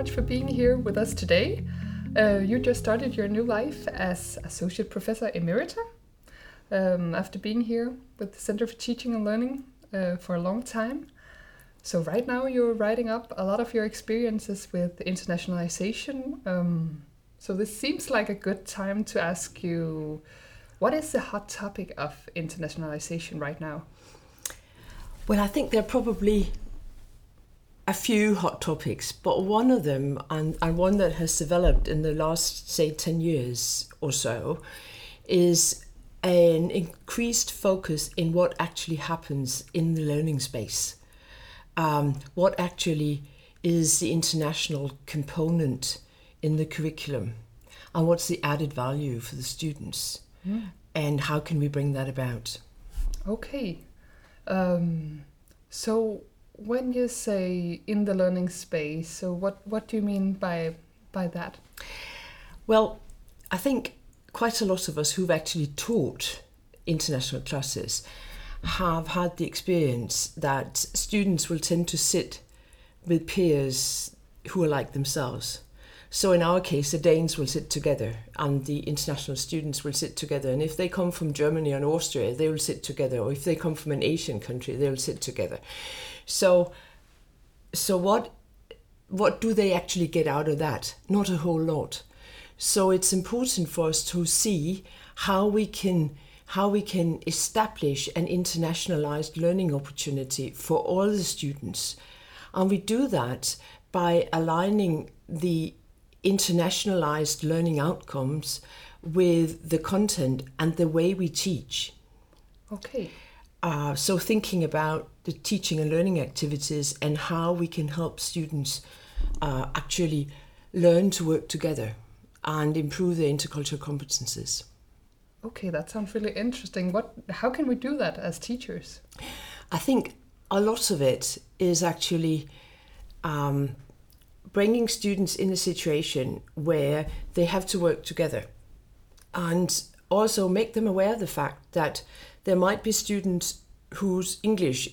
much for being here with us today. Uh, you just started your new life as Associate Professor Emerita um, after being here with the Center for Teaching and Learning uh, for a long time. So, right now, you're writing up a lot of your experiences with internationalization. Um, so, this seems like a good time to ask you what is the hot topic of internationalization right now? Well, I think there are probably a few hot topics, but one of them, and, and one that has developed in the last, say, 10 years or so, is an increased focus in what actually happens in the learning space. Um, what actually is the international component in the curriculum, and what's the added value for the students, mm. and how can we bring that about? Okay. Um, so, when you say in the learning space, so what, what do you mean by by that? Well, I think quite a lot of us who've actually taught international classes have had the experience that students will tend to sit with peers who are like themselves. So in our case, the Danes will sit together and the international students will sit together. And if they come from Germany and Austria, they will sit together. Or if they come from an Asian country, they will sit together. So, so what, what do they actually get out of that? Not a whole lot. So it's important for us to see how we can how we can establish an internationalized learning opportunity for all the students. And we do that by aligning the internationalized learning outcomes with the content and the way we teach. Okay. Uh, so, thinking about the teaching and learning activities and how we can help students uh, actually learn to work together and improve their intercultural competences. Okay, that sounds really interesting. What? How can we do that as teachers? I think a lot of it is actually um, bringing students in a situation where they have to work together, and also make them aware of the fact that there might be students whose English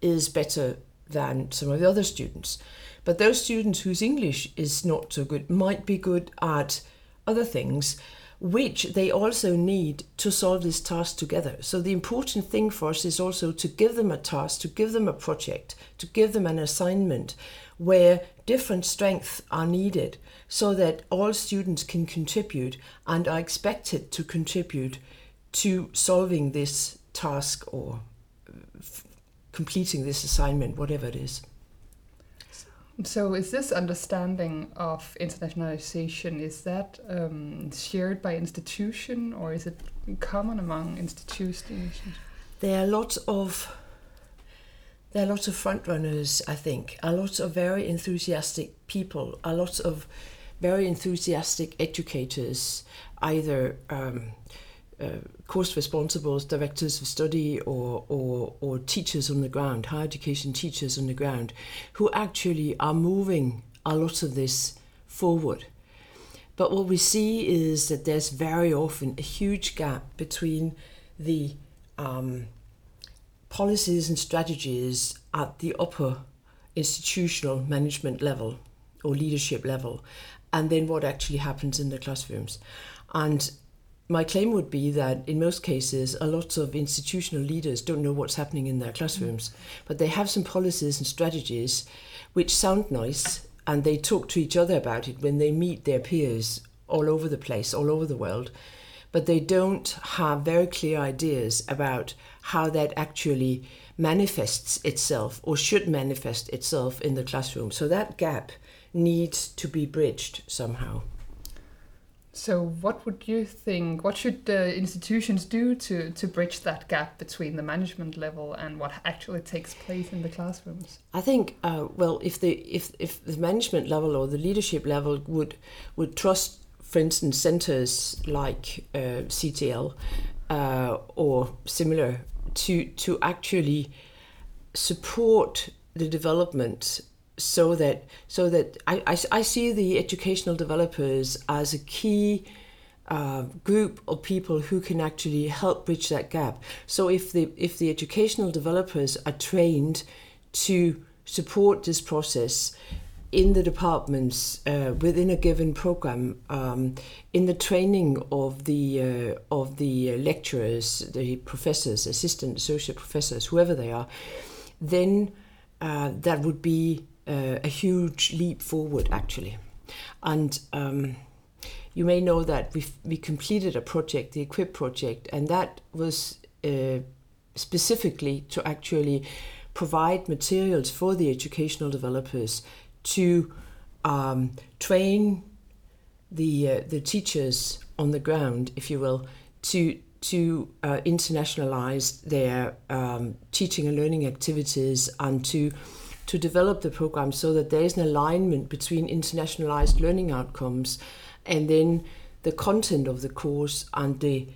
is better than some of the other students. But those students whose English is not so good might be good at other things which they also need to solve this task together. So the important thing for us is also to give them a task, to give them a project, to give them an assignment where different strengths are needed so that all students can contribute and are expected to contribute to solving this task or f- completing this assignment, whatever it is. So, is this understanding of internationalization is that um, shared by institution or is it common among institutions? There are lots of there are lots of front runners. I think a lot of very enthusiastic people, a lot of very enthusiastic educators, either. Um, course responsibles, directors of study, or, or, or teachers on the ground, higher education teachers on the ground, who actually are moving a lot of this forward. But what we see is that there's very often a huge gap between the um, policies and strategies at the upper institutional management level or leadership level, and then what actually happens in the classrooms. And my claim would be that in most cases, a lot of institutional leaders don't know what's happening in their classrooms, but they have some policies and strategies which sound nice and they talk to each other about it when they meet their peers all over the place, all over the world. But they don't have very clear ideas about how that actually manifests itself or should manifest itself in the classroom. So that gap needs to be bridged somehow. So, what would you think? What should the institutions do to, to bridge that gap between the management level and what actually takes place in the classrooms? I think, uh, well, if the if, if the management level or the leadership level would would trust, for instance, centres like uh, CTL uh, or similar to to actually support the development so that so that I, I, I see the educational developers as a key uh, group of people who can actually help bridge that gap. So if the if the educational developers are trained to support this process, in the departments uh, within a given program, um, in the training of the uh, of the lecturers, the professors, assistant, associate professors, whoever they are, then uh, that would be uh, a huge leap forward, actually. And um, you may know that we we completed a project, the Equip project, and that was uh, specifically to actually provide materials for the educational developers to um, train the uh, the teachers on the ground, if you will, to to uh, internationalize their um, teaching and learning activities and to to develop the program so that there is an alignment between internationalized learning outcomes and then the content of the course and the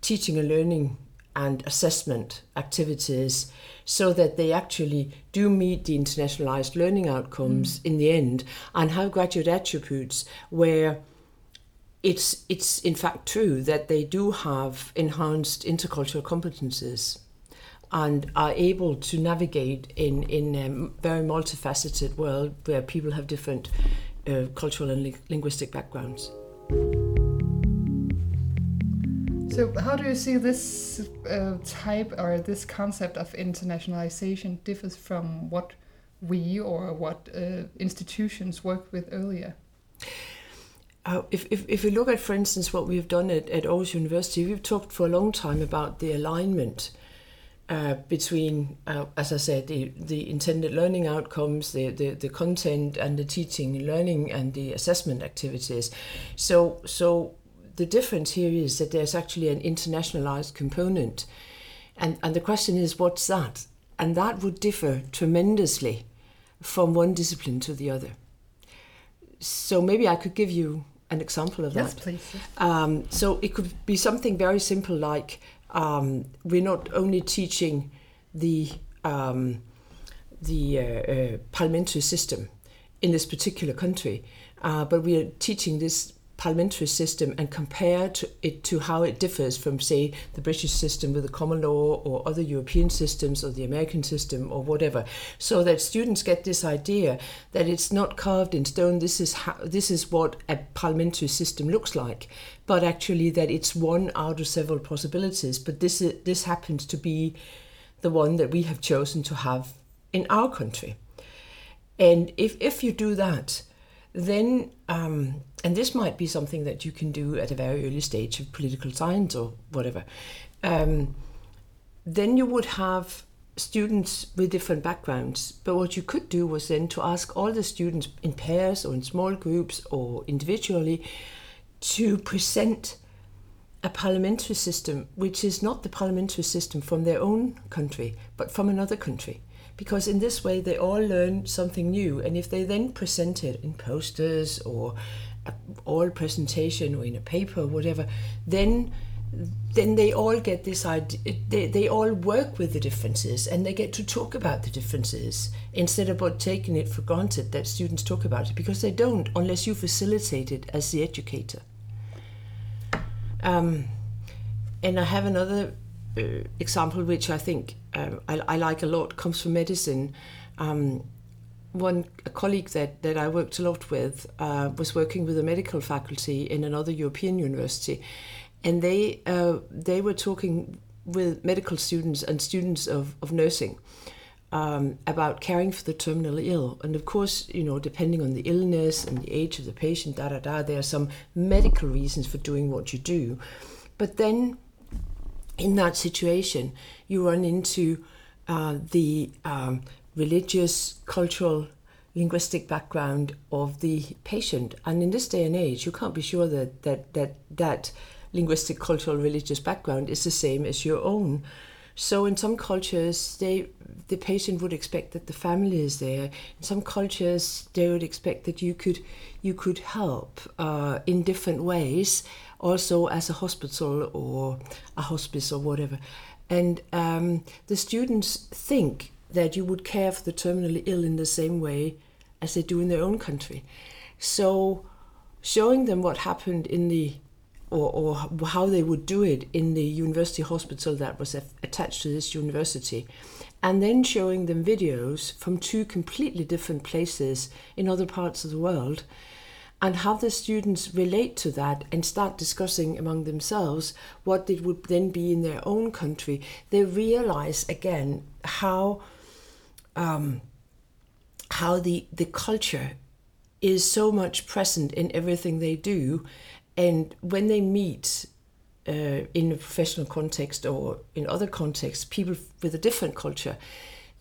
teaching and learning and assessment activities so that they actually do meet the internationalized learning outcomes mm. in the end and have graduate attributes where it's it's in fact true that they do have enhanced intercultural competences and are able to navigate in in a very multifaceted world where people have different uh, cultural and li- linguistic backgrounds. So, how do you see this uh, type or this concept of internationalization differs from what we or what uh, institutions worked with earlier? Uh, if, if, if we look at, for instance, what we've done at, at Aarhus University, we've talked for a long time about the alignment uh, between, uh, as I said, the, the intended learning outcomes, the, the, the content and the teaching, learning and the assessment activities. So, so the difference here is that there's actually an internationalized component. And, and the question is, what's that? And that would differ tremendously from one discipline to the other. So maybe I could give you an example of yes, that. Please, yes, um, so it could be something very simple like um, we're not only teaching the um, the uh, uh, parliamentary system in this particular country, uh, but we are teaching this parliamentary system and compare to it to how it differs from, say, the British system with the common law or other European systems or the American system or whatever, so that students get this idea that it's not carved in stone. This is how this is what a parliamentary system looks like, but actually that it's one out of several possibilities. But this is, this happens to be the one that we have chosen to have in our country. And if if you do that, then um, and this might be something that you can do at a very early stage of political science or whatever, um, then you would have students with different backgrounds. But what you could do was then to ask all the students in pairs or in small groups or individually to present a parliamentary system which is not the parliamentary system from their own country, but from another country. Because in this way they all learn something new. And if they then present it in posters or oral presentation or in a paper or whatever, then then they all get this idea they, they all work with the differences and they get to talk about the differences instead of taking it for granted that students talk about it because they don't unless you facilitate it as the educator. Um, and i have another uh, example which i think uh, I, I, like a lot comes from medicine. Um, one a colleague that, that I worked a lot with uh, was working with a medical faculty in another European university, and they uh, they were talking with medical students and students of, of nursing um, about caring for the terminally ill. And of course, you know, depending on the illness and the age of the patient, da da da, there are some medical reasons for doing what you do. But then, in that situation, you run into uh, the um, religious, cultural, linguistic background of the patient. And in this day and age, you can't be sure that that that, that linguistic, cultural, religious background is the same as your own. So in some cultures, they the patient would expect that the family is there. In some cultures, they would expect that you could you could help uh, in different ways, also as a hospital or a hospice or whatever. And um, the students think that you would care for the terminally ill in the same way as they do in their own country. So, showing them what happened in the or, or how they would do it in the university hospital that was attached to this university, and then showing them videos from two completely different places in other parts of the world and have the students relate to that and start discussing among themselves what it would then be in their own country, they realize again how um, how the the culture is so much present in everything they do, and when they meet uh, in a professional context or in other contexts, people with a different culture,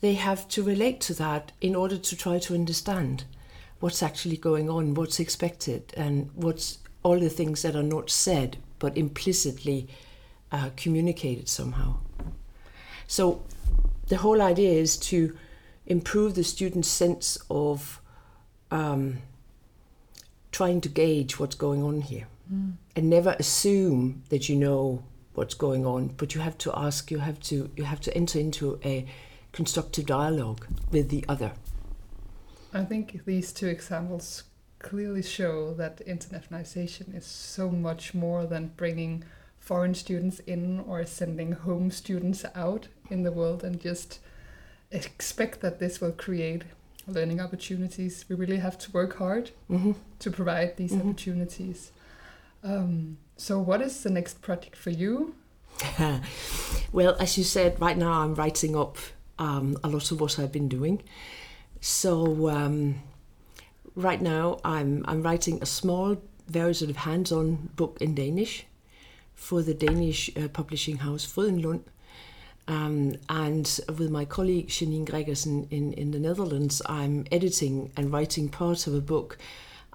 they have to relate to that in order to try to understand what's actually going on, what's expected, and what's all the things that are not said but implicitly uh, communicated somehow. So the whole idea is to improve the student's sense of um, trying to gauge what's going on here mm. and never assume that you know what's going on but you have to ask you have to you have to enter into a constructive dialogue with the other I think these two examples clearly show that internationalization is so much more than bringing foreign students in or sending home students out in the world and just expect that this will create learning opportunities. We really have to work hard mm-hmm. to provide these mm-hmm. opportunities. Um, so, what is the next project for you? well, as you said, right now I'm writing up um, a lot of what I've been doing. So um, right now I'm I'm writing a small, very sort of hands-on book in Danish for the Danish uh, publishing house Frydenlund. Um, and with my colleague Jeanine Gregersen in, in the Netherlands, I'm editing and writing part of a book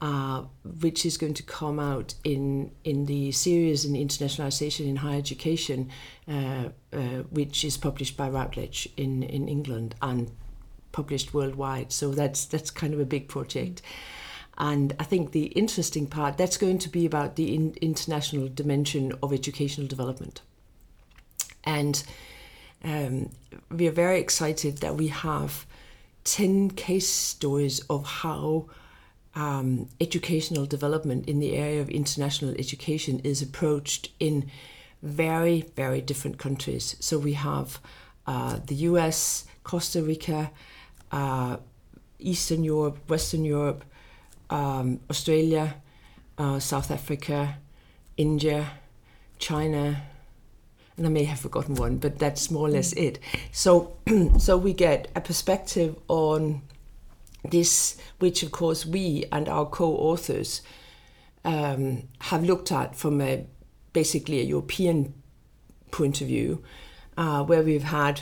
uh, which is going to come out in in the series in internationalization in higher education, uh, uh, which is published by Routledge in, in England and published worldwide. So that's that's kind of a big project. And I think the interesting part that's going to be about the in, international dimension of educational development. And um, we are very excited that we have 10 case stories of how um, educational development in the area of international education is approached in very, very different countries. So we have uh, the US, Costa Rica, uh, Eastern Europe, Western Europe, um, Australia, uh, South Africa, India, China, and I may have forgotten one, but that's more or less mm. it. So, so we get a perspective on this, which of course we and our co-authors um, have looked at from a basically a European point of view, uh, where we've had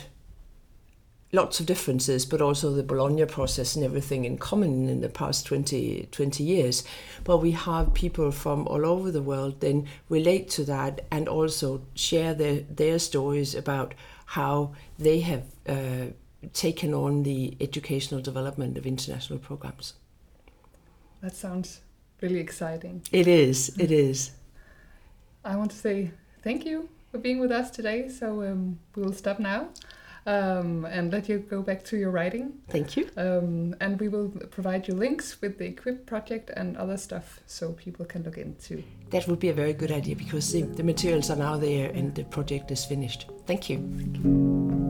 lots of differences, but also the Bologna process and everything in common in the past 20, 20 years. But we have people from all over the world then relate to that and also share their, their stories about how they have uh, taken on the educational development of international programs. That sounds really exciting. It is, it is. I want to say thank you for being with us today. So um, we will stop now um, and let you go back to your writing. Thank you. Um, and we will provide you links with the Equip project and other stuff so people can look into. That would be a very good idea because the, the materials are now there and the project is finished. Thank you. Thank you.